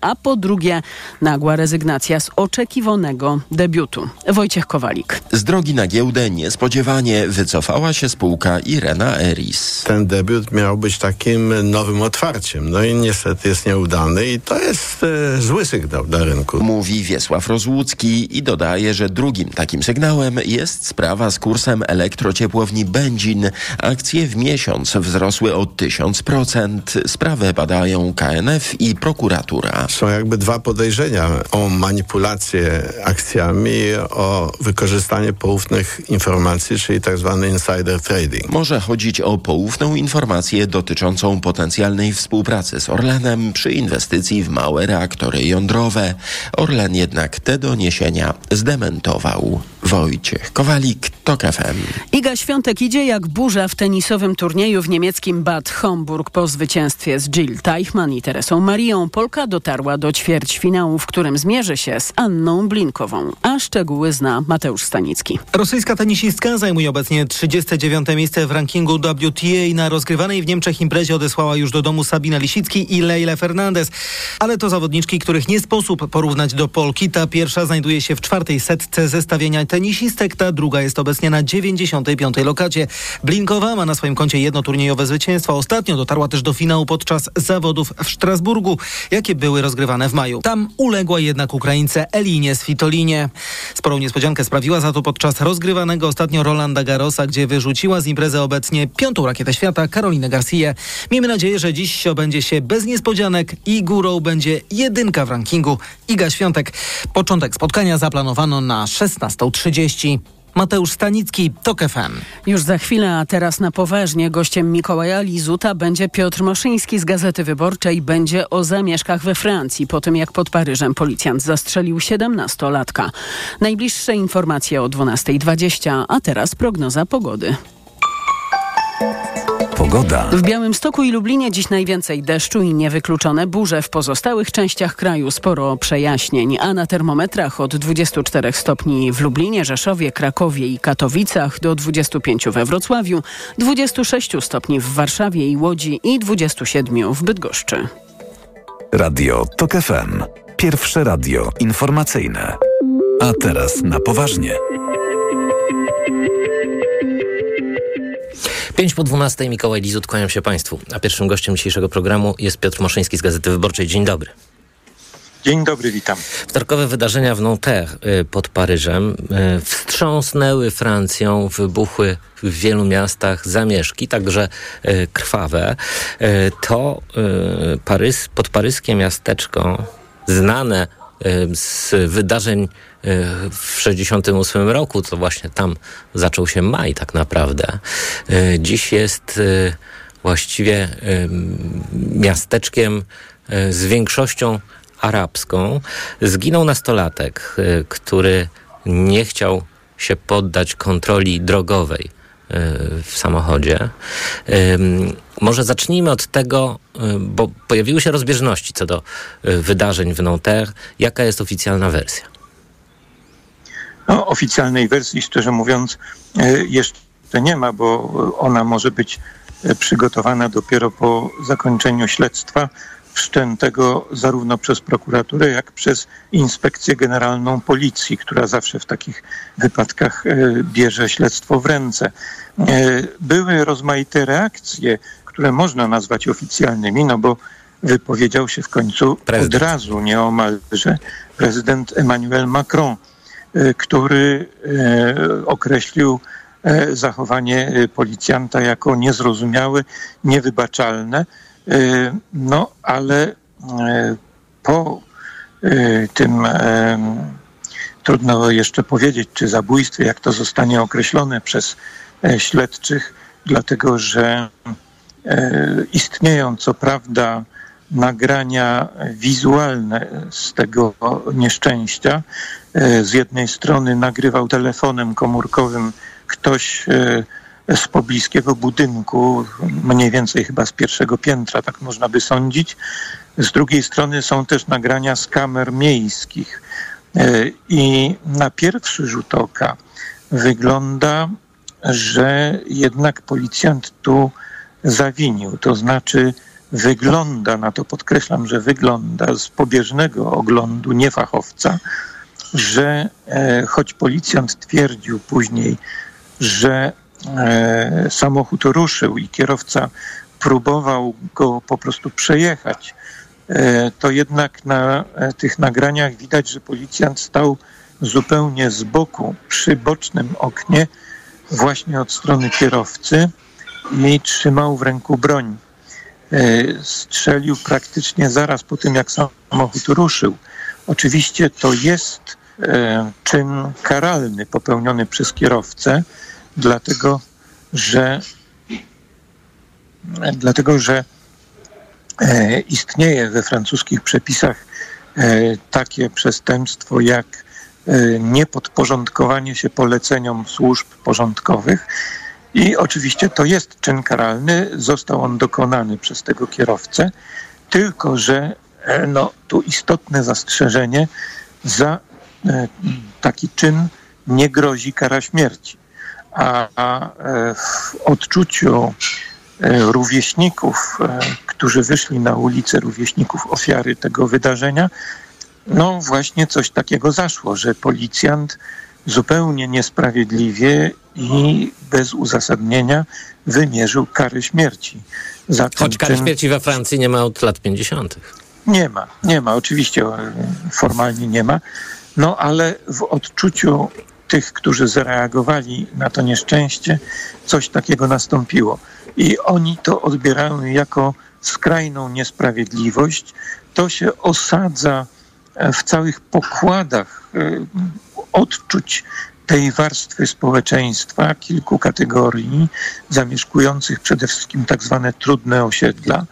a po drugie nagła rezygnacja z oczekiwanego debiutu. Wojciech Kowalik. Z drogi na giełdę niespodziewanie wycofała się spółka Irena Eris. Ten debiut miał być takim nowym otwarciem, no i niestety jest nieudany i to jest e, zły sygnał dla rynku. Mówi Wiesław Rozłucki i dodaje, że drugim takim sygnałem jest sprawa z kursem elektrociepłowni Będzin. Akcje w miesiąc wzrosły o 1000%. Sprawę badają KNF i prokuratura. Są jakby dwa podejrzenia o manipulację akcjami, o wykorzystanie poufnych informacji, czyli tak zwany insider trading. Może chodzić o poufną informację dotyczącą potencjalnej współpracy z Orlenem przy inwestycji w małe reaktory jądrowe. Orlen jednak te doniesienia zdementował. Wojciech Kowalik, TOK FM. Iga Świątek idzie jak burza w tenisowym turnieju w niemieckim Bad Homburg po zwycięstwie z Jill Teichmann i Teresą Marią. Polka dotarła do ćwierćfinału, w którym zmierzy się z Anną Blinkową. A szczegóły zna Mateusz Stanicki. Rosyjska tenisistka zajmuje obecnie 39. miejsce w rankingu WTA. Na rozgrywanej w Niemczech imprezie odesłała już do domu Sabina Lisicki i Leila Fernandez. Ale to zawodniczki, których nie sposób porównać do Polki. Ta pierwsza znajduje się w czwartej setce zestawienia tenisistek, ta druga jest obecnie na 95. lokacie. Blinkowa ma na swoim koncie jedno turniejowe zwycięstwo. Ostatnio dotarła też do finału podczas zawodów w Strasburgu, jakie były rozgrywane w maju. Tam uległa jednak Ukraińce Elinie Svitolinie. Sporą niespodziankę sprawiła za to podczas rozgrywanego ostatnio Rolanda Garrosa, gdzie wyrzuciła z imprezy obecnie piątą rakietę świata Karolinę Garcia. Miejmy nadzieję, że dziś obędzie się bez niespodzianek i górą będzie jedynka w rankingu Iga Świątek. Początek spotkania zaplanowano na 16.30. Mateusz Stanicki, TOK FM. Już za chwilę, a teraz na poważnie gościem Mikołaja Lizuta będzie Piotr Moszyński z Gazety Wyborczej. Będzie o zamieszkach we Francji po tym, jak pod Paryżem policjant zastrzelił 17-latka. Najbliższe informacje o 12.20, a teraz prognoza pogody. Pogoda. W Białymstoku i Lublinie dziś najwięcej deszczu i niewykluczone burze. W pozostałych częściach kraju sporo przejaśnień, a na termometrach od 24 stopni w Lublinie, Rzeszowie, Krakowie i Katowicach do 25 we Wrocławiu, 26 stopni w Warszawie i Łodzi i 27 w Bydgoszczy. Radio TOK FM. Pierwsze radio informacyjne. A teraz na poważnie. 5 po 12 Mikołaj Lizut, kłaniam się Państwu. A pierwszym gościem dzisiejszego programu jest Piotr Moszyński z Gazety Wyborczej. Dzień dobry. Dzień dobry, witam. Wtorkowe wydarzenia w Nanterre y, pod Paryżem y, wstrząsnęły Francją, wybuchły w wielu miastach zamieszki, także y, krwawe. To Parys, podparyskie miasteczko znane z wydarzeń w 1968 roku, to właśnie tam zaczął się maj tak naprawdę. Dziś jest właściwie miasteczkiem z większością arabską. Zginął nastolatek, który nie chciał się poddać kontroli drogowej w samochodzie. Może zacznijmy od tego, bo pojawiły się rozbieżności co do wydarzeń w Nanterre. Jaka jest oficjalna wersja? No, oficjalnej wersji, szczerze mówiąc, jeszcze nie ma, bo ona może być przygotowana dopiero po zakończeniu śledztwa wszczętego zarówno przez prokuraturę, jak przez Inspekcję Generalną Policji, która zawsze w takich wypadkach bierze śledztwo w ręce. Były rozmaite reakcje, które można nazwać oficjalnymi, no bo wypowiedział się w końcu prezydent. od razu, nieomalże, prezydent Emmanuel Macron, który określił zachowanie policjanta jako niezrozumiałe, niewybaczalne. No, ale po tym trudno jeszcze powiedzieć, czy zabójstwie, jak to zostanie określone przez śledczych, dlatego że istnieją co prawda nagrania wizualne z tego nieszczęścia. Z jednej strony nagrywał telefonem komórkowym ktoś z pobliskiego budynku, mniej więcej chyba z pierwszego piętra, tak można by sądzić. Z drugiej strony są też nagrania z kamer miejskich. I na pierwszy rzut oka wygląda, że jednak policjant tu zawinił. To znaczy wygląda na to, podkreślam, że wygląda z pobieżnego oglądu niefachowca, że e, choć policjant twierdził później, że e, samochód ruszył i kierowca próbował go po prostu przejechać, e, to jednak na e, tych nagraniach widać, że policjant stał zupełnie z boku, przy bocznym oknie, właśnie od strony kierowcy i trzymał w ręku broń. E, strzelił praktycznie zaraz po tym, jak samochód ruszył. Oczywiście to jest e, czyn karalny popełniony przez kierowcę, dlatego że, dlatego, że e, istnieje we francuskich przepisach takie przestępstwo jak niepodporządkowanie się poleceniom służb porządkowych. I oczywiście to jest czyn karalny, został on dokonany przez tego kierowcę, tylko że e, no, tu istotne zastrzeżenie za e, taki czyn nie grozi kara śmierci. A, e, w odczuciu rówieśników, którzy wyszli na ulicę, rówieśników ofiary tego wydarzenia, no właśnie coś takiego zaszło, że policjant zupełnie niesprawiedliwie i bez uzasadnienia wymierzył kary śmierci. Za Choć kary czyn... śmierci we Francji nie ma od lat 50. Nie ma, nie ma, oczywiście e, formalnie nie ma, no ale w odczuciu tych, którzy zareagowali na to nieszczęście, coś takiego nastąpiło. I oni to odbierają jako skrajną niesprawiedliwość. To się osadza w całych pokładach e, odczuć tej warstwy społeczeństwa, kilku kategorii zamieszkujących przede wszystkim tak zwane trudne osiedla,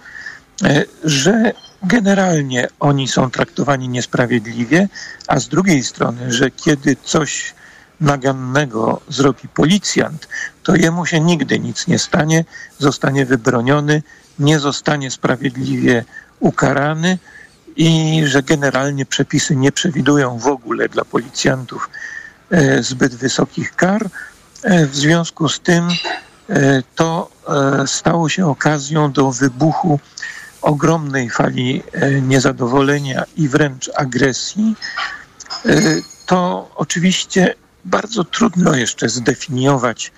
e, że generalnie oni są traktowani niesprawiedliwie, a z drugiej strony, że kiedy coś nagannego zrobi policjant, to jemu się nigdy nic nie stanie, zostanie wybroniony, nie zostanie sprawiedliwie ukarany i że generalnie przepisy nie przewidują w ogóle dla policjantów E, zbyt wysokich kar. E, w związku z tym e, to stało się okazją do wybuchu ogromnej fali niezadowolenia i wręcz agresji. To oczywiście bardzo trudno jeszcze zdefiniować,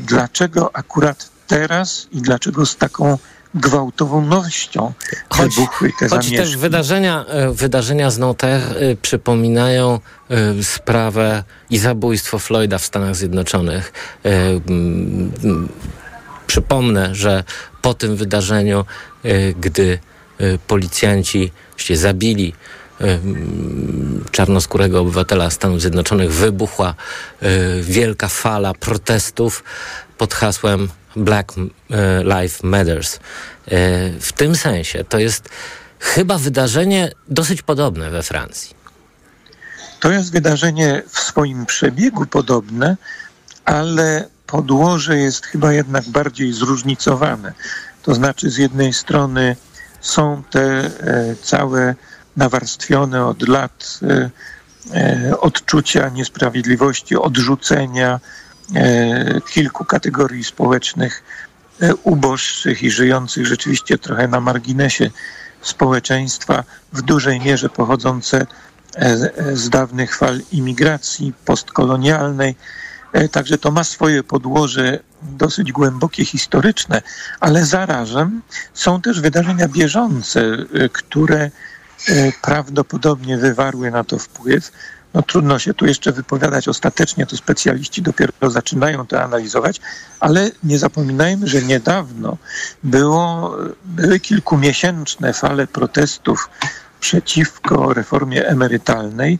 dlaczego akurat teraz i dlaczego z taką gwałtownością choć, wybuchły te choć zamieszki. te wydarzenia, e, wydarzenia z Nanterre e, przypominają e, sprawę i zabójstwo Floyda w Stanach Zjednoczonych. Przypomnę, że po tym wydarzeniu, gdy policjanci zabili czarnoskórego obywatela Stanów Zjednoczonych, wybuchła wielka fala protestów pod hasłem Black e, Lives Matters. E, w tym sensie to jest chyba wydarzenie dosyć podobne we Francji. To jest wydarzenie w swoim przebiegu podobne, ale podłoże jest chyba jednak bardziej zróżnicowane. To znaczy, z jednej strony są te e, całe nawarstwione od lat odczucia niesprawiedliwości, odrzucenia, kilku kategorii społecznych e, uboższych i żyjących rzeczywiście trochę na marginesie społeczeństwa, w dużej mierze pochodzące e, z dawnych fal imigracji postkolonialnej. Także to ma swoje podłoże dosyć głębokie, historyczne, ale zarazem są też wydarzenia bieżące, które prawdopodobnie wywarły na to wpływ. No trudno się tu jeszcze wypowiadać ostatecznie, to specjaliści dopiero zaczynają to analizować, ale nie zapominajmy, że niedawno było, były kilkumiesięczne fale protestów przeciwko reformie emerytalnej,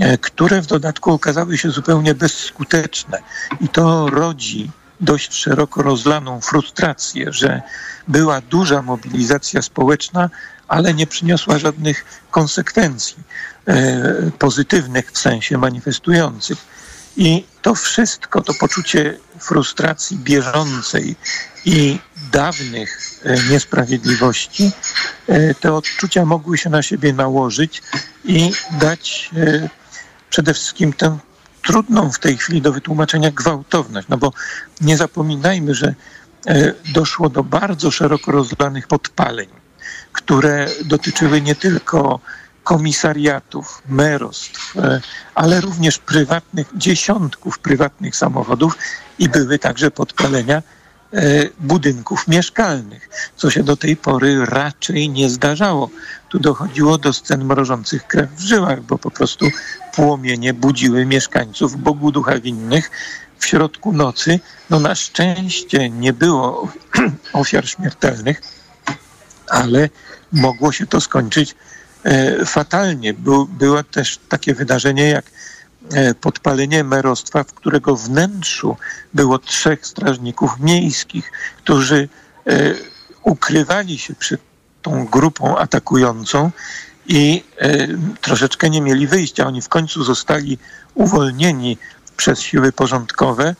e, które w dodatku okazały się zupełnie bezskuteczne. I to rodzi dość szeroko rozlaną frustrację, że była duża mobilizacja społeczna, ale nie przyniosła żadnych konsekwencji. E, pozytywnych w sensie manifestujących. I to wszystko, to poczucie frustracji bieżącej i dawnych e, niesprawiedliwości, e, te odczucia mogły się na siebie nałożyć i dać przede wszystkim tę trudną w tej chwili do wytłumaczenia gwałtowność. No bo nie zapominajmy, że doszło do bardzo szeroko rozlanych podpaleń, które dotyczyły nie tylko komisariatów, merostw, ale również prywatnych, dziesiątków prywatnych samochodów i były także podpalenia E, budynków mieszkalnych, co się do tej pory raczej nie zdarzało. Tu dochodziło do scen mrożących krew w żyłach, bo po prostu płomienie budziły mieszkańców Bogu ducha winnych w środku nocy. No na szczęście nie było ofiar śmiertelnych, ale mogło się to skończyć e, fatalnie. było też takie wydarzenie jak E, podpalenie merostwa, w którego wnętrzu było trzech strażników miejskich, którzy e, ukrywali się przed tą grupą atakującą i e, troszeczkę nie mieli wyjścia. Oni w końcu zostali uwolnieni przez siły porządkowe,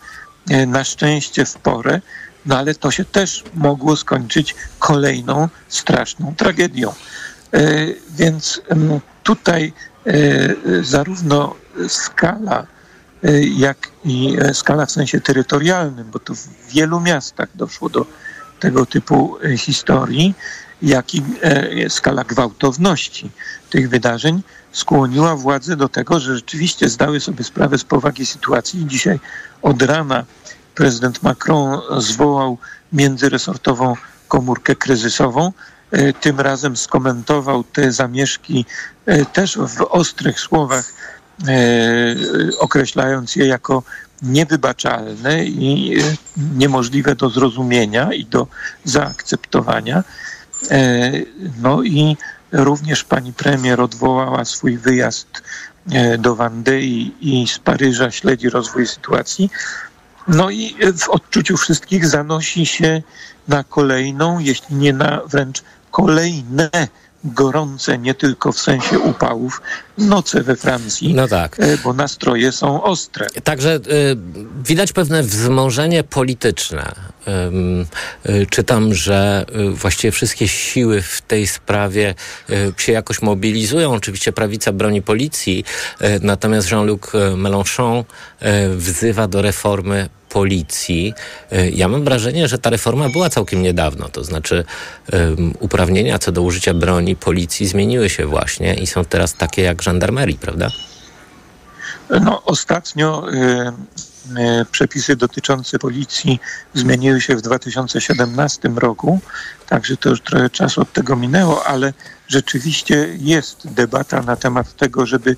na szczęście w porę, no ale to się też mogło skończyć kolejną straszną tragedią. Więc tutaj zarówno skala, e, jak i e, skala w sensie terytorialnym, bo to w wielu miastach doszło do tego typu e, historii, jak i skala gwałtowności tych wydarzeń skłoniła władze do tego, że rzeczywiście zdały sobie sprawę z powagi sytuacji dzisiaj od rana prezydent Macron zwołał międzyresortową komórkę kryzysową. Tym razem skomentował te zamieszki też w ostrych słowach określając je jako niewybaczalne i e, niemożliwe do zrozumienia i do zaakceptowania. E, no i również pani premier odwołała swój wyjazd do Wandei i z Paryża śledzi rozwój sytuacji. No i w odczuciu wszystkich zanosi się na kolejną, jeśli nie na wręcz kolejne gorące nie tylko w sensie upałów, noce we Francji, no tak. E, bo nastroje są ostre. Także y, widać pewne wzmożenie polityczne. Y, czytam, że właściwie wszystkie siły w tej sprawie się jakoś mobilizują. Oczywiście prawica broni policji, natomiast Jean-Luc Mélenchon wzywa do reformy policji. E, ja mam wrażenie, że ta reforma była całkiem niedawno, to znaczy uprawnienia co do użycia broni policji zmieniły się właśnie i są teraz takie jak żandarmerii, prawda? No, ostatnio y, y, przepisy dotyczące policji zmieniły się w 2017 roku, także to już trochę czasu od tego minęło, ale rzeczywiście jest debata na temat tego, żeby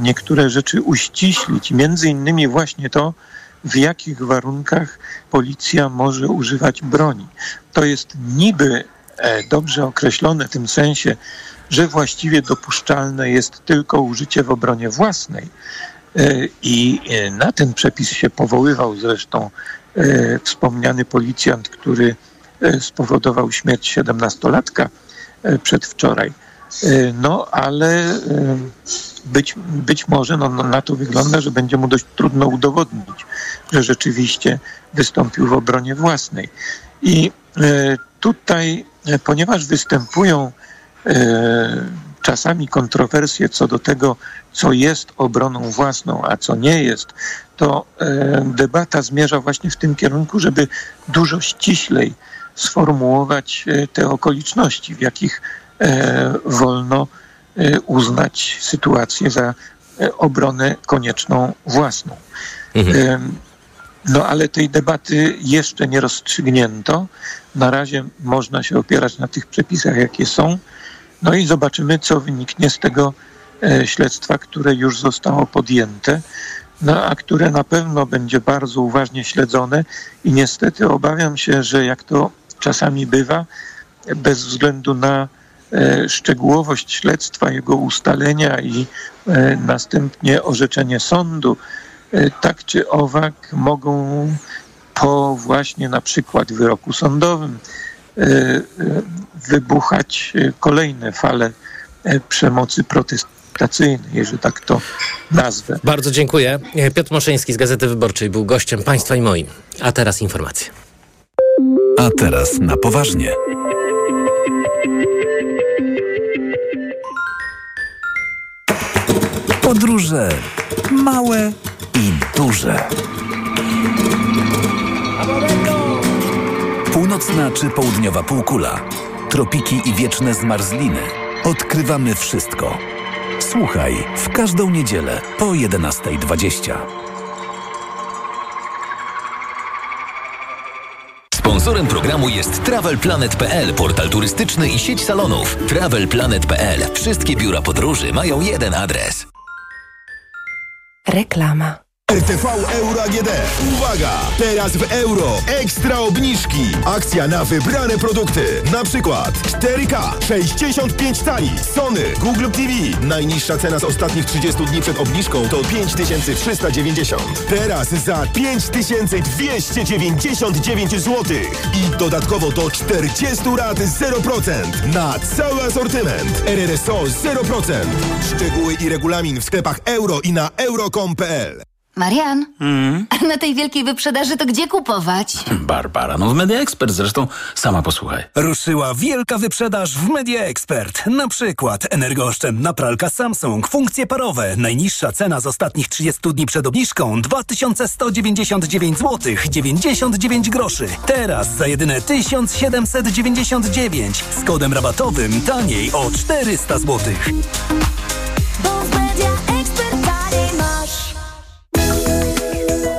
niektóre rzeczy uściślić. Między innymi właśnie to, w jakich warunkach policja może używać broni. To jest niby e, dobrze określone w tym sensie, że właściwie dopuszczalne jest tylko użycie w obronie własnej. E, I e, na ten przepis się powoływał zresztą wspomniany policjant, który spowodował śmierć 17-latka przedwczoraj. No, ale być, być może no, no, na to wygląda, że będzie mu dość trudno udowodnić, że rzeczywiście wystąpił w obronie własnej. I e, tutaj, ponieważ występują czasami kontrowersje co do tego, co jest obroną własną, a co nie jest, to debata zmierza właśnie w tym kierunku, żeby dużo ściślej sformułować te okoliczności, w jakich wolno E, uznać sytuację za e, obronę konieczną własną. Mhm. No ale tej debaty jeszcze nie rozstrzygnięto. Na razie można się opierać na tych przepisach, jakie są. No i zobaczymy, co wyniknie z tego e, śledztwa, które już zostało podjęte, no a które na pewno będzie bardzo uważnie śledzone i niestety obawiam się, że jak to czasami bywa, bez względu na E, szczegółowość śledztwa, jego ustalenia i e, następnie orzeczenie sądu, e, tak czy owak mogą po właśnie na przykład wyroku sądowym wybuchać kolejne fale przemocy protestacyjnej, jeżeli tak to nazwę. Bardzo dziękuję. Piotr Moszyński z Gazety Wyborczej był gościem państwa i moim. A teraz informacje. A teraz na poważnie. Podróże małe i duże. Północna czy południowa półkula, tropiki i wieczne zmarzliny. Odkrywamy wszystko. Słuchaj w każdą niedzielę po 11.20. Sponsorem programu jest TravelPlanet.pl, portal turystyczny i sieć salonów. TravelPlanet.pl. Wszystkie biura podróży mają jeden adres. Reklama. RTV Euro AGD. Uwaga! Teraz w euro ekstra obniżki. Akcja na wybrane produkty. Na przykład 4K 65 cali Sony Google TV. Najniższa cena z ostatnich 30 dni przed obniżką to 5390. Teraz za 5299 zł. I dodatkowo do 40 rat 0% na cały asortyment. RRSO 0%. Szczegóły i regulamin w sklepach euro i na euro.com.pl. Marian, a na tej wielkiej wyprzedaży to gdzie kupować? Barbara, no w Media Expert zresztą, sama posłuchaj. Ruszyła wielka wyprzedaż w Media Expert. Na przykład energooszczędna pralka Samsung, funkcje parowe. Najniższa cena z ostatnich 30 dni przed obniżką 2199 zł 99 groszy. Teraz za jedyne 1799 z kodem rabatowym taniej o 400 zł.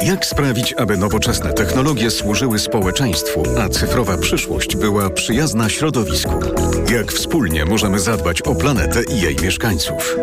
Jak sprawić, aby nowoczesne technologie służyły społeczeństwu, a cyfrowa przyszłość była przyjazna środowisku? Jak wspólnie możemy zadbać o planetę i jej mieszkańców?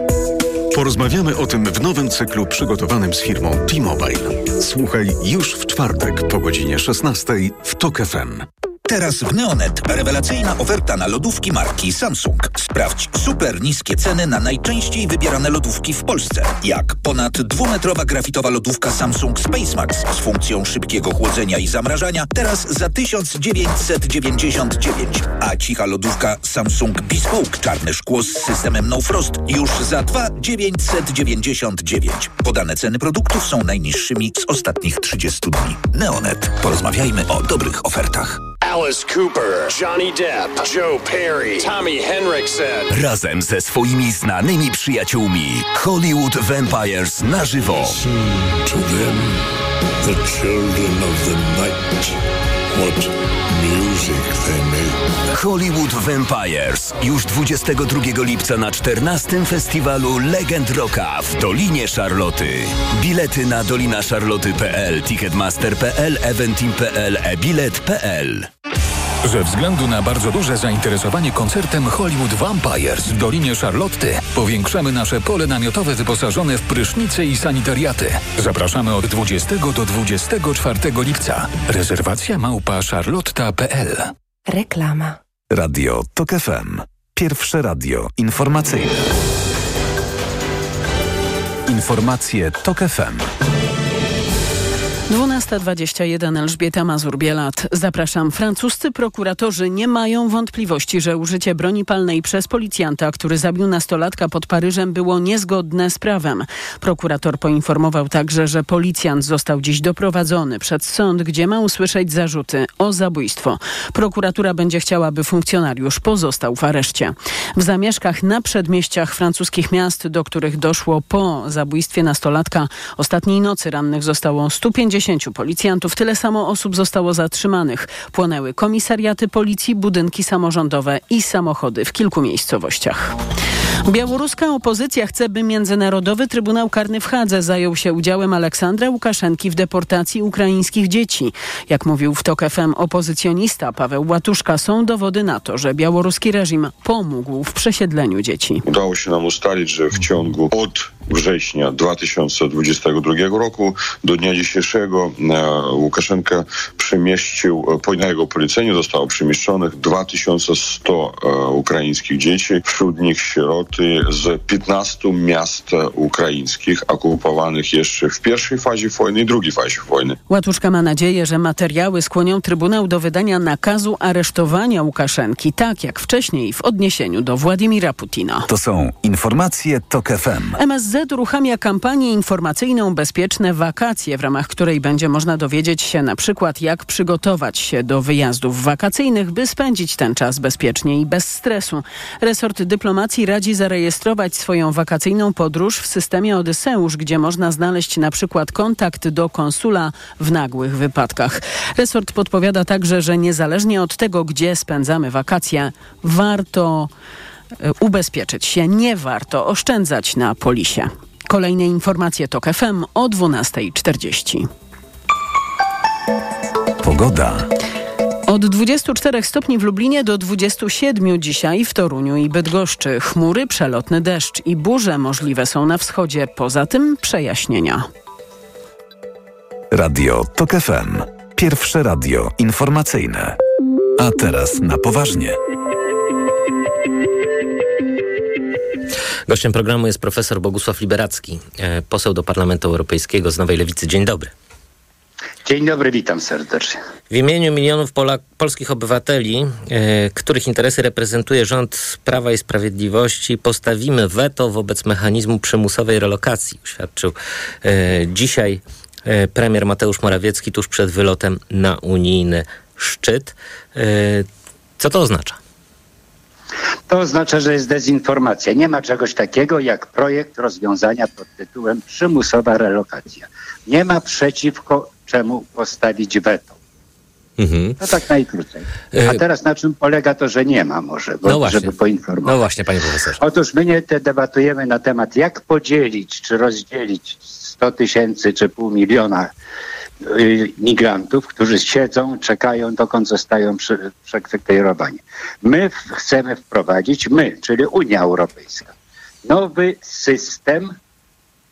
Porozmawiamy o tym w nowym cyklu przygotowanym z firmą T-Mobile. Słuchaj już w czwartek po godzinie 16 w TOK FM. Teraz w Neonet rewelacyjna oferta na lodówki marki Samsung. Sprawdź super niskie ceny na najczęściej wybierane lodówki w Polsce. Jak ponad dwumetrowa grafitowa lodówka Samsung SpaceMax z funkcją szybkiego chłodzenia i zamrażania teraz za 1999. A cicha lodówka Samsung Bespoke czarne szkło z systemem No Frost już za 2,999. Podane ceny produktów są najniższymi z ostatnich 30 dni. Neonet. Porozmawiajmy o dobrych ofertach. Alice Cooper, Johnny Depp, Joe Perry, Tommy Henriksen. Razem ze swoimi znanymi przyjaciółmi Hollywood Vampires na żywo. To them, the children of the night. What music they make. Hollywood Vampires już 22 lipca na 14 festiwalu Legend Rocka w Dolinie Charloty. Bilety na dolinaszarloty.pl, ticketmaster.pl, eventim.pl, e-bilet.pl. Ze względu na bardzo duże zainteresowanie koncertem Hollywood Vampires w Dolinie Charlotty powiększamy nasze pole namiotowe wyposażone w prysznice i sanitariaty. Zapraszamy od 20 do 24 lipca. Rezerwacja małpa charlotta.pl Reklama. Radio TOK FM. Pierwsze radio informacyjne. Informacje TOK FM. 12.21 Elżbieta Mazur-Bielat. Zapraszam. Francuscy prokuratorzy nie mają wątpliwości, że użycie broni palnej przez policjanta, który zabił nastolatka pod Paryżem było niezgodne z prawem. Prokurator poinformował także, że policjant został dziś doprowadzony przed sąd, gdzie ma usłyszeć zarzuty o zabójstwo. Prokuratura będzie chciała, by funkcjonariusz pozostał w areszcie. W zamieszkach na przedmieściach francuskich miast, do których doszło po zabójstwie nastolatka, ostatniej nocy rannych zostało 150 policjantów, tyle samo osób zostało zatrzymanych. Płonęły komisariaty policji, budynki samorządowe i samochody w kilku miejscowościach. Białoruska opozycja chce, by Międzynarodowy Trybunał Karny w Hadze zajął się udziałem Aleksandra Łukaszenki w deportacji ukraińskich dzieci. Jak mówił w TOK FM opozycjonista Paweł Łatuszka, są dowody na to, że białoruski reżim pomógł w przesiedleniu dzieci. Udało się nam ustalić, że w ciągu od września 2022 roku do dnia dzisiejszego e, Łukaszenka przemieścił, po na jego poleceniu zostało przemieszczonych 2100 e, ukraińskich dzieci, wśród nich sieroty z 15 miast ukraińskich okupowanych jeszcze w pierwszej fazie wojny i drugiej fazie wojny. Łatuszka ma nadzieję, że materiały skłonią Trybunał do wydania nakazu aresztowania Łukaszenki, tak jak wcześniej w odniesieniu do Władimira Putina. To są informacje TOK FM. MSZ uruchamia kampanię informacyjną Bezpieczne Wakacje, w ramach której będzie można dowiedzieć się na przykład, jak przygotować się do wyjazdów wakacyjnych, by spędzić ten czas bezpiecznie i bez stresu. Resort dyplomacji radzi zarejestrować swoją wakacyjną podróż w systemie Odyseusz, gdzie można znaleźć na przykład kontakt do konsula w nagłych wypadkach. Resort podpowiada także, że niezależnie od tego, gdzie spędzamy wakacje, warto ubezpieczyć się, nie warto oszczędzać na polisie. Kolejne informacje TOK FM o 12.40. Pogoda. Od 24 stopni w Lublinie do 27 dzisiaj w Toruniu i Bydgoszczy. Chmury, przelotny deszcz i burze możliwe są na wschodzie. Poza tym przejaśnienia. Radio TOK FM. Pierwsze radio informacyjne. A teraz na poważnie. Gościem programu jest profesor Bogusław Liberacki, e, poseł do Parlamentu Europejskiego z Nowej Lewicy. Dzień dobry. Dzień dobry, witam serdecznie. W imieniu milionów Polak, polskich obywateli, e, których interesy reprezentuje rząd Prawa i Sprawiedliwości, postawimy weto wobec mechanizmu przymusowej relokacji, oświadczył e, dzisiaj e, premier Mateusz Morawiecki tuż przed wylotem na unijny szczyt. E, co to oznacza? To oznacza, że jest dezinformacja. Nie ma czegoś takiego jak projekt rozwiązania pod tytułem przymusowa relokacja. Nie ma przeciwko czemu postawić weto. Mhm. To tak najkrócej. A teraz na czym polega to, że nie ma może, bo, No właśnie. żeby poinformować. No właśnie, panie profesorze. Otóż my nie te debatujemy na temat, jak podzielić czy rozdzielić 100 tysięcy czy pół miliona migrantów, którzy siedzą, czekają, dokąd zostają przy, przekwitejrowani. My chcemy wprowadzić, my, czyli Unia Europejska, nowy system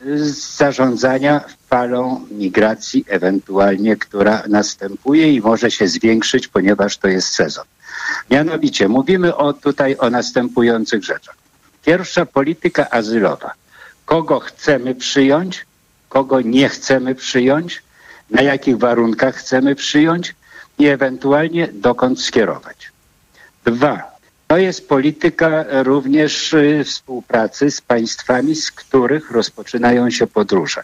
y, zarządzania falą migracji ewentualnie, która następuje i może się zwiększyć, ponieważ to jest sezon. Mianowicie mówimy o, tutaj o następujących rzeczach. Pierwsza polityka azylowa. Kogo chcemy przyjąć, kogo nie chcemy przyjąć, na jakich warunkach chcemy przyjąć i ewentualnie dokąd skierować. Dwa. To jest polityka również y, współpracy z państwami, z których rozpoczynają się podróże.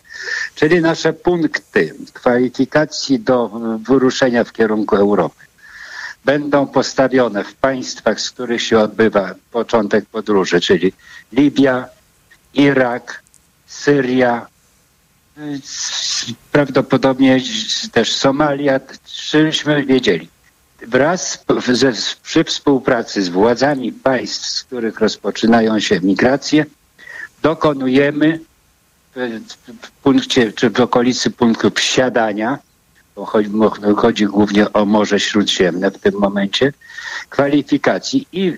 Czyli nasze punkty kwalifikacji do wyruszenia w kierunku Europy będą postawione w państwach, z których się odbywa początek podróży, czyli Libia, Irak, Syria, prawdopodobnie też Somalia, żebyśmy wiedzieli. Wraz ze, przy współpracy z władzami państw, z których rozpoczynają się migracje, dokonujemy w, w punkcie, czy w okolicy punktu wsiadania, bo chodzi, chodzi głównie o Morze Śródziemne w tym momencie, kwalifikacji i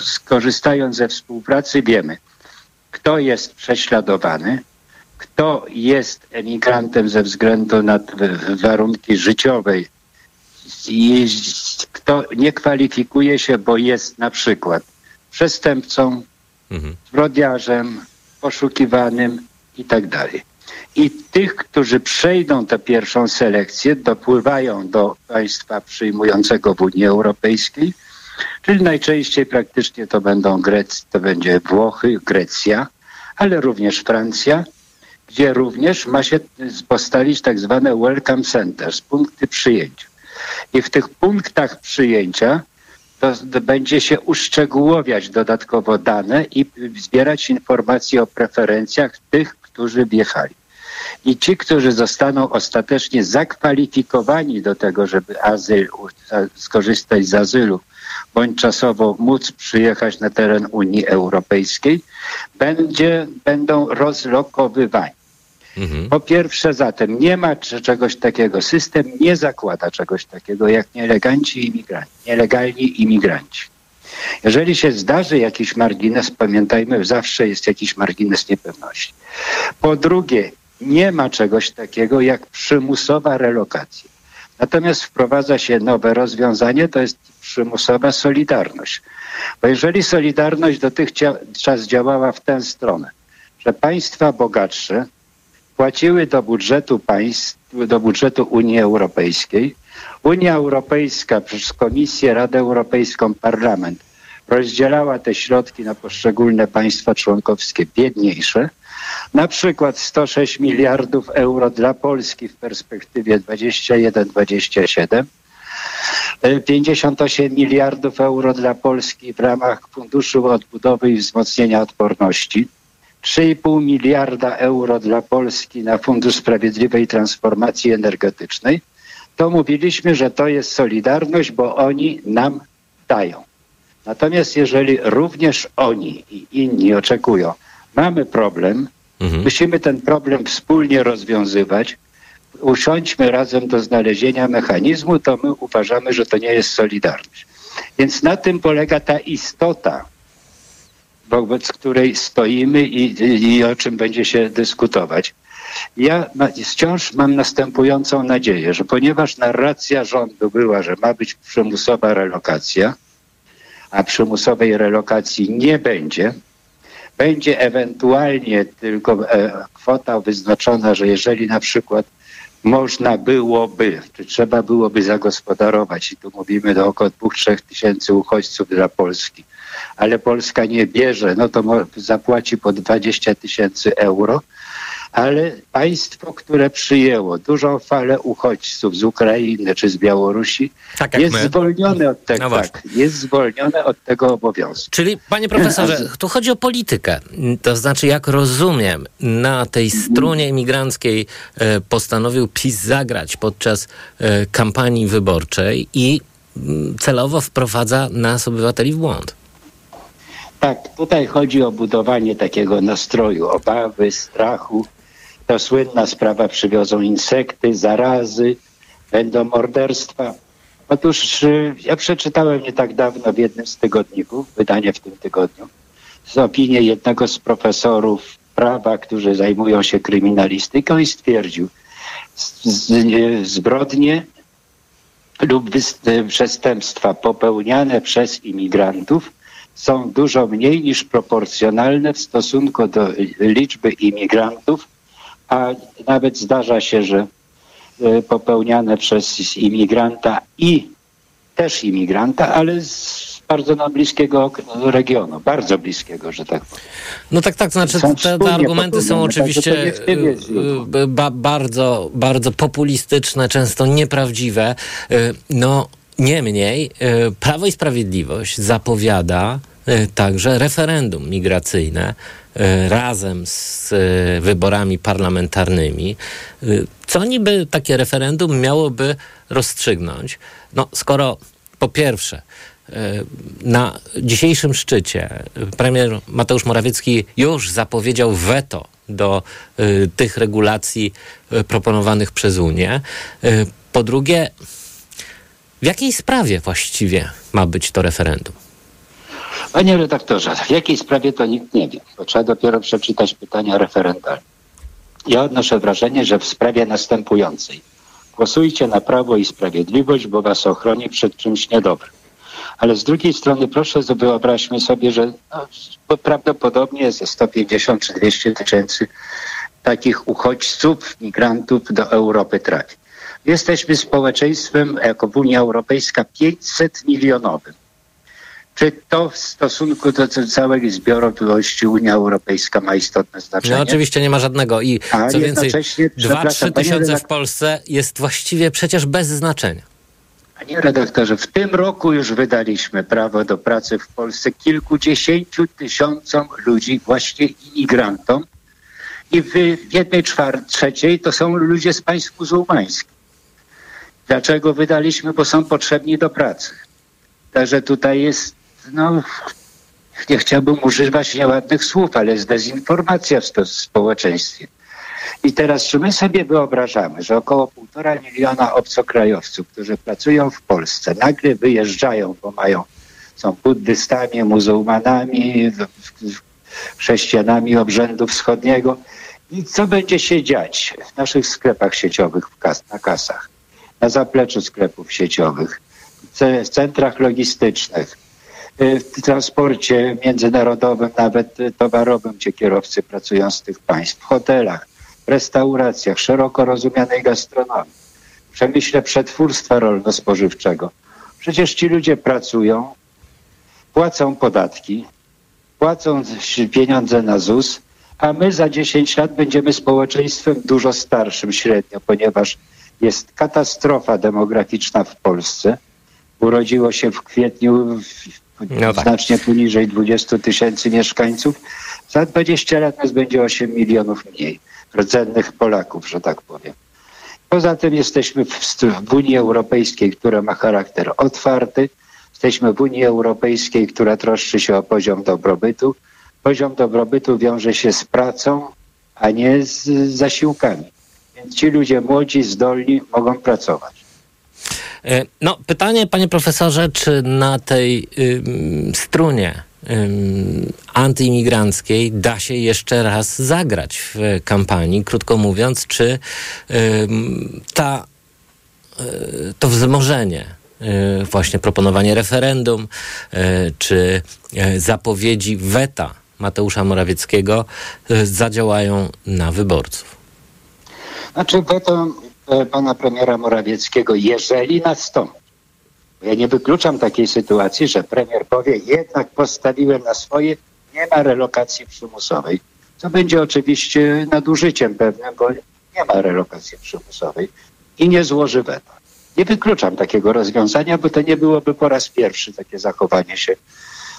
skorzystając ze współpracy wiemy, kto jest prześladowany, kto jest emigrantem ze względu na warunki życiowej i kto nie kwalifikuje się, bo jest na przykład przestępcą, zbrodniarzem, poszukiwanym i tak dalej. I tych, którzy przejdą tę pierwszą selekcję, dopływają do państwa przyjmującego w Unii Europejskiej, czyli najczęściej praktycznie to będą Grec, to będzie Włochy, Grecja, ale również Francja, gdzie również ma się postawić tak zwane welcome centers, punkty przyjęcia. I w tych punktach przyjęcia to będzie się uszczegółowiać dodatkowo dane i zbierać informacje o preferencjach tych, którzy wjechali. I ci, którzy zostaną ostatecznie zakwalifikowani do tego, żeby azyl, skorzystać z azylu, bądź czasowo móc przyjechać na teren Unii Europejskiej, będzie, będą rozlokowywani. Po pierwsze zatem nie ma czegoś takiego, system nie zakłada czegoś takiego jak nieleganci imigranci, nielegalni imigranci. Jeżeli się zdarzy jakiś margines, pamiętajmy, zawsze jest jakiś margines niepewności. Po drugie, nie ma czegoś takiego jak przymusowa relokacja. Natomiast wprowadza się nowe rozwiązanie, to jest przymusowa solidarność. Bo jeżeli solidarność dotychczas działała w tę stronę, że państwa bogatsze płaciły do budżetu państw, do budżetu Unii Europejskiej. Unia Europejska przez Komisję, Radę Europejską, Parlament rozdzielała te środki na poszczególne państwa członkowskie biedniejsze. Na przykład 106 miliardów euro dla Polski w perspektywie 21-27 E, 58 miliardów euro dla Polski w ramach Funduszu Odbudowy i Wzmocnienia Odporności. 3,5 miliarda euro dla Polski na Fundusz Sprawiedliwej Transformacji Energetycznej, to mówiliśmy, że to jest solidarność, bo oni nam dają. Natomiast jeżeli również oni i inni oczekują, mamy problem, musimy ten problem wspólnie rozwiązywać, usiądźmy razem do znalezienia mechanizmu, to my uważamy, że to nie jest solidarność. Więc na tym polega ta istota, wobec której stoimy i, i, i o czym będzie się dyskutować. Ja wciąż mam następującą nadzieję, że ponieważ narracja rządu była, że ma być przymusowa relokacja, a przymusowej relokacji nie będzie, będzie ewentualnie tylko e, kwota wyznaczona, że jeżeli na przykład można byłoby, czy trzeba byłoby zagospodarować, i tu mówimy do około 2-3 tysięcy uchodźców dla Polski, ale Polska nie bierze, no to zapłaci po 20 tysięcy euro, ale państwo, które przyjęło dużą falę uchodźców z Ukrainy czy z Białorusi, Tak jest my. zwolnione od tego, No tak, jest zwolnione od tego obowiązku. Czyli, panie profesorze, tu chodzi o politykę. To znaczy, jak rozumiem, na tej strunie imigranckiej e, postanowił PiS zagrać podczas e, kampanii wyborczej i mm, celowo wprowadza nas, obywateli, w błąd. Tak, tutaj chodzi o budowanie takiego nastroju, obawy, strachu. To słynna sprawa, przywiozą insekty, zarazy, będą morderstwa. Otóż y, ja przeczytałem nie tak dawno w jednym z tygodników, wydanie w tym tygodniu, z opinię jednego z profesorów prawa, którzy zajmują się kryminalistyką i stwierdził, z, z, nie- zbrodnie lub y, przestępstwa popełniane przez imigrantów są dużo mniej niż proporcjonalne w stosunku do liczby imigrantów, a nawet zdarza się, że y, popełniane przez imigranta i też imigranta, ale z bardzo nam bliskiego regionu, bardzo bliskiego, że tak powiem. No tak, tak, znaczy Są te, te argumenty są oczywiście y, y, ba, bardzo, bardzo populistyczne, często nieprawdziwe. Y, No niemniej y, Prawo i Sprawiedliwość zapowiada y, także referendum migracyjne y, razem z wyborami parlamentarnymi. Co niby takie referendum miałoby rozstrzygnąć? No skoro po pierwsze na dzisiejszym szczycie premier Mateusz Morawiecki już zapowiedział weto do tych regulacji proponowanych przez Unię. Po drugie, w jakiej sprawie właściwie ma być to referendum? Panie redaktorze, w jakiej sprawie to nikt nie wie, bo trzeba dopiero przeczytać pytania referendalne. Ja odnoszę wrażenie, że w sprawie następującej. Głosujcie na Prawo i Sprawiedliwość, bo was ochroni przed czymś niedobrym. Ale z drugiej strony proszę, wyobraźmy sobie, że no, prawdopodobnie ze 150 czy 200 tysięcy takich uchodźców, migrantów do Europy trafi. Jesteśmy społeczeństwem jako Unia Europejska 500 milionowym. Czy to w stosunku do całej zbiorowości Unia Europejska ma istotne znaczenie? No oczywiście nie ma żadnego i A co więcej, jednocześnie, 2-3 przepraszam, panie tysiące w Polsce jest właściwie przecież bez znaczenia. Panie redaktorze, w tym roku już wydaliśmy prawo do pracy w Polsce kilkudziesięciu tysiącom ludzi, właśnie imigrantom. I w jednej trzeciej to są ludzie z państw muzułmańskich. Dlaczego wydaliśmy? Bo są potrzebni do pracy. Także tutaj jest, no, nie chciałbym używać nieładnych słów, ale jest dezinformacja w społeczeństwie. I teraz, czy my sobie wyobrażamy, że około półtora miliona obcokrajowców, którzy pracują w Polsce, nagle wyjeżdżają, bo mają, są buddystami, muzułmanami, chrześcijanami obrzędu wschodniego. I co będzie się dziać w naszych sklepach sieciowych, kas- na kasach, na zapleczu sklepów sieciowych, w ce- w centrach logistycznych, y, w transporcie międzynarodowym, nawet towarowym, gdzie kierowcy pracują z tych państw, w hotelach, restauracjach, szeroko rozumianej gastronomii, w przemyśle przetwórstwa rolno-spożywczego. Przecież ci ludzie pracują, płacą podatki, płacą pieniądze na ZUS, a my za 10 lat będziemy społeczeństwem dużo starszym średnio, ponieważ jest katastrofa demograficzna w Polsce. urodziło się w kwietniu w, No tak. znacznie poniżej 20 tysięcy mieszkańców. Za 20 lat nas będzie 8 milionów mniej rdzennych Polaków, że tak powiem. Poza tym jesteśmy w, w Unii Europejskiej, która ma charakter otwarty. Jesteśmy w Unii Europejskiej, która troszczy się o poziom dobrobytu. Poziom dobrobytu wiąże się z pracą, a nie z zasiłkami. Ci ludzie młodzi, zdolni mogą pracować. E, No, pytanie, panie profesorze, czy na tej strunie ym, antyimigranckiej da się jeszcze raz zagrać w kampanii? Krótko mówiąc, czy ta, y, to wzmożenie, y, właśnie proponowanie referendum, czy zapowiedzi weta Mateusza Morawieckiego zadziałają na wyborców? Znaczy weto e, pana premiera Morawieckiego, jeżeli nastąpi. Ja nie wykluczam takiej sytuacji, że premier powie, jednak postawiłem na swoje, nie ma relokacji przymusowej. Co będzie oczywiście nadużyciem pewnym, bo nie ma relokacji przymusowej i nie złoży weta. Nie wykluczam takiego rozwiązania, bo to nie byłoby po raz pierwszy takie zachowanie się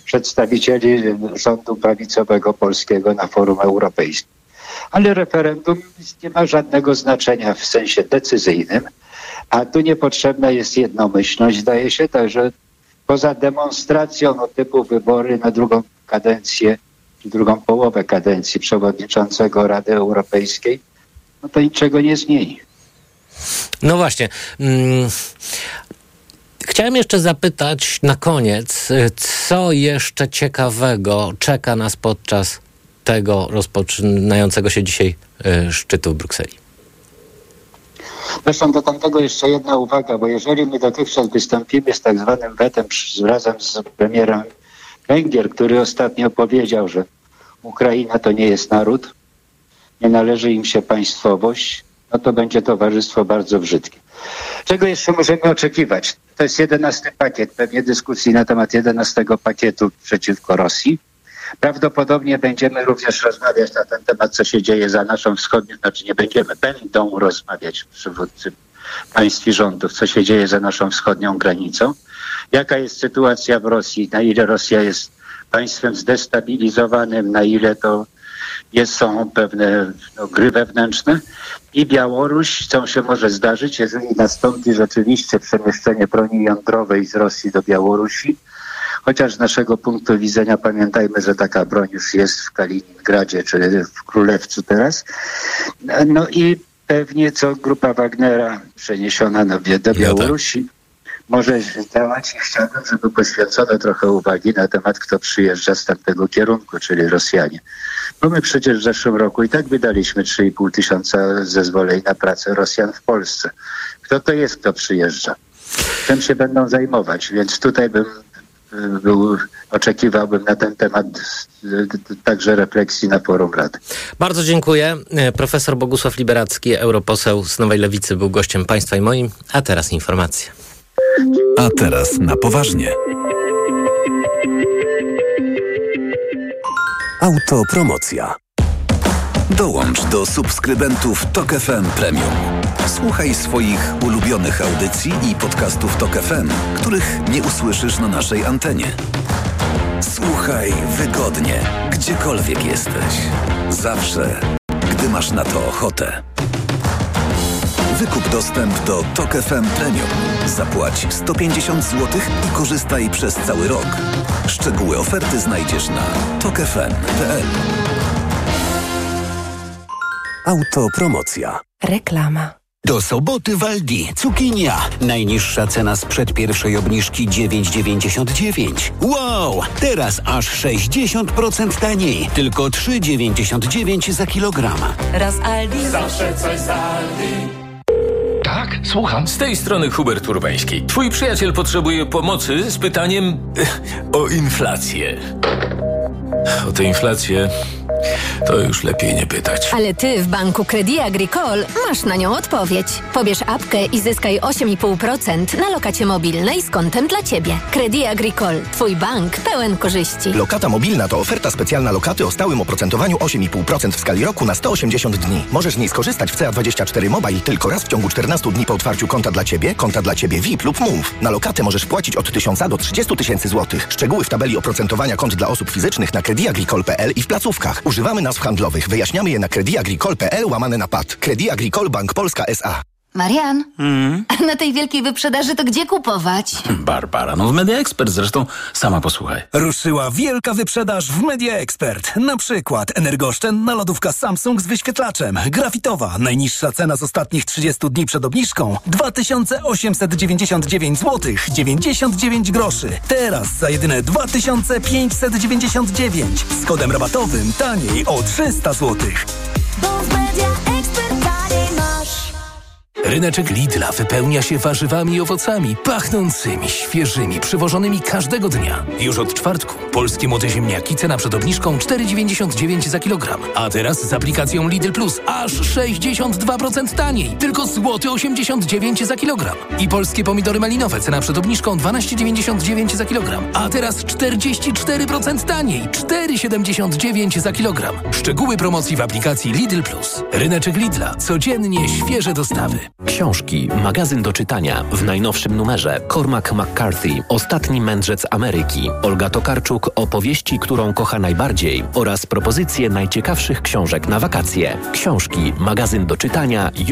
przedstawicieli rządu prawicowego polskiego na forum europejskim. Ale referendum nie ma żadnego znaczenia w sensie decyzyjnym, a tu niepotrzebna jest jednomyślność, zdaje się, także poza demonstracją no, typu wybory na drugą kadencję, czy drugą połowę kadencji przewodniczącego Rady Europejskiej, no to niczego nie zmieni. No właśnie. Mm, Chciałem jeszcze zapytać na koniec, y, co jeszcze ciekawego czeka nas podczas tego rozpoczynającego się dzisiaj y, szczytu w Brukseli? Zresztą do tamtego jeszcze jedna uwaga, bo jeżeli my dotychczas wystąpimy z tak zwanym wetem razem z premierem Węgier, który ostatnio powiedział, że Ukraina to nie jest naród, nie należy im się państwowość, no to będzie towarzystwo bardzo brzydkie. Czego jeszcze możemy oczekiwać? To jest jedenasty pakiet, pewnie dyskusji na temat jedenastego pakietu przeciwko Rosji. Prawdopodobnie będziemy również rozmawiać na ten temat, co się dzieje za naszą wschodnią, znaczy nie będziemy, będą rozmawiać przywódcy państw i rządów, co się dzieje za naszą wschodnią granicą. Jaka jest sytuacja w Rosji, na ile Rosja jest państwem zdestabilizowanym, na ile to jest, są pewne no, gry wewnętrzne i Białoruś, co się może zdarzyć, jeżeli nastąpi rzeczywiście przemieszczenie broni jądrowej z Rosji do Białorusi, chociaż z naszego punktu widzenia pamiętajmy, że taka broń już jest w Kaliningradzie czy w Królewcu teraz. No i pewnie co grupa Wagnera przeniesiona na, do Białorusi może działać i chciałbym, żeby poświęcono trochę uwagi na temat, kto przyjeżdża z tamtego kierunku, czyli Rosjanie. Bo my przecież w zeszłym roku i tak wydaliśmy 3,5 tysiąca zezwoleń na pracę Rosjan w Polsce. Kto to jest, kto przyjeżdża? Czym się będą zajmować? Więc tutaj bym był, oczekiwałbym na ten temat także refleksji na forum Rady. Bardzo dziękuję. E, Profesor Bogusław Liberacki, europoseł z Nowej Lewicy, był gościem państwa i moim. A teraz informacje. A teraz na poważnie. Autopromocja. Dołącz do subskrybentów Tok FM Premium. Słuchaj swoich ulubionych audycji i podcastów Tok FM, których nie usłyszysz na naszej antenie. Słuchaj wygodnie, gdziekolwiek jesteś. Zawsze, gdy masz na to ochotę. Wykup dostęp do Tok FM Premium. Zapłać 150 zł i korzystaj przez cały rok. Szczegóły oferty znajdziesz na tokefm.pl. Autopromocja. Reklama. Do soboty w Aldi. Cukinia. Najniższa cena sprzed pierwszej obniżki 9,99. Wow! Teraz aż 60% taniej. Tylko 3,99 za kilogram. Raz Aldi. Zawsze coś z Aldi. Tak, słucham. Z tej strony Hubert Urbański. Twój przyjaciel potrzebuje pomocy z pytaniem eh, o inflację. O tę inflację to już lepiej nie pytać. Ale ty w banku Credit Agricole masz na nią odpowiedź. Pobierz apkę i zyskaj 8,5% na lokacie mobilnej z kontem dla ciebie. Credit Agricole. Twój bank pełen korzyści. Lokata mobilna to oferta specjalna lokaty o stałym oprocentowaniu 8,5% w skali roku na 180 dni. Możesz z niej skorzystać w CA24 Mobile tylko raz w ciągu 14 dni po otwarciu konta dla ciebie, konta dla ciebie VIP lub Move. Na lokatę możesz płacić od 1000 do 30 tysięcy złotych. Szczegóły w tabeli oprocentowania kont dla osób fizycznych na crediagricole.pl i w placówkach. Używamy nazw handlowych. Wyjaśniamy je na crediagricole.pl łamane na PAD. Agricole Bank Polska S.A. Marian, Mm. a na tej wielkiej wyprzedaży to gdzie kupować? Barbara, no w Media Expert zresztą sama posłuchaj. Ruszyła wielka wyprzedaż w Media Expert. Na przykład energooszczędna lodówka Samsung z wyświetlaczem. Grafitowa. Najniższa cena z ostatnich 30 dni przed obniżką 2899 zł 99 groszy. Teraz za jedyne 2599 z kodem rabatowym taniej o 300 zł. Bo w Media Expert. Ryneczek Lidla wypełnia się warzywami i owocami pachnącymi, świeżymi, przywożonymi każdego dnia. Już od czwartku polskie młode ziemniaki cena przed obniżką 4,99 za kilogram. A teraz z aplikacją Lidl Plus aż 62% taniej. Tylko złoty 89 za kilogram. I polskie pomidory malinowe cena przed obniżką 12,99 za kilogram. A teraz 44% taniej. 4,79 za kilogram. Szczegóły promocji w aplikacji Lidl Plus. Ryneczek Lidla. Codziennie świeże dostawy. Książki, magazyn do czytania w najnowszym numerze. Cormac McCarthy, Ostatni mędrzec Ameryki, Olga Tokarczuk, opowieści, którą kocha najbardziej. Oraz propozycje najciekawszych książek na wakacje. Książki, magazyn do czytania już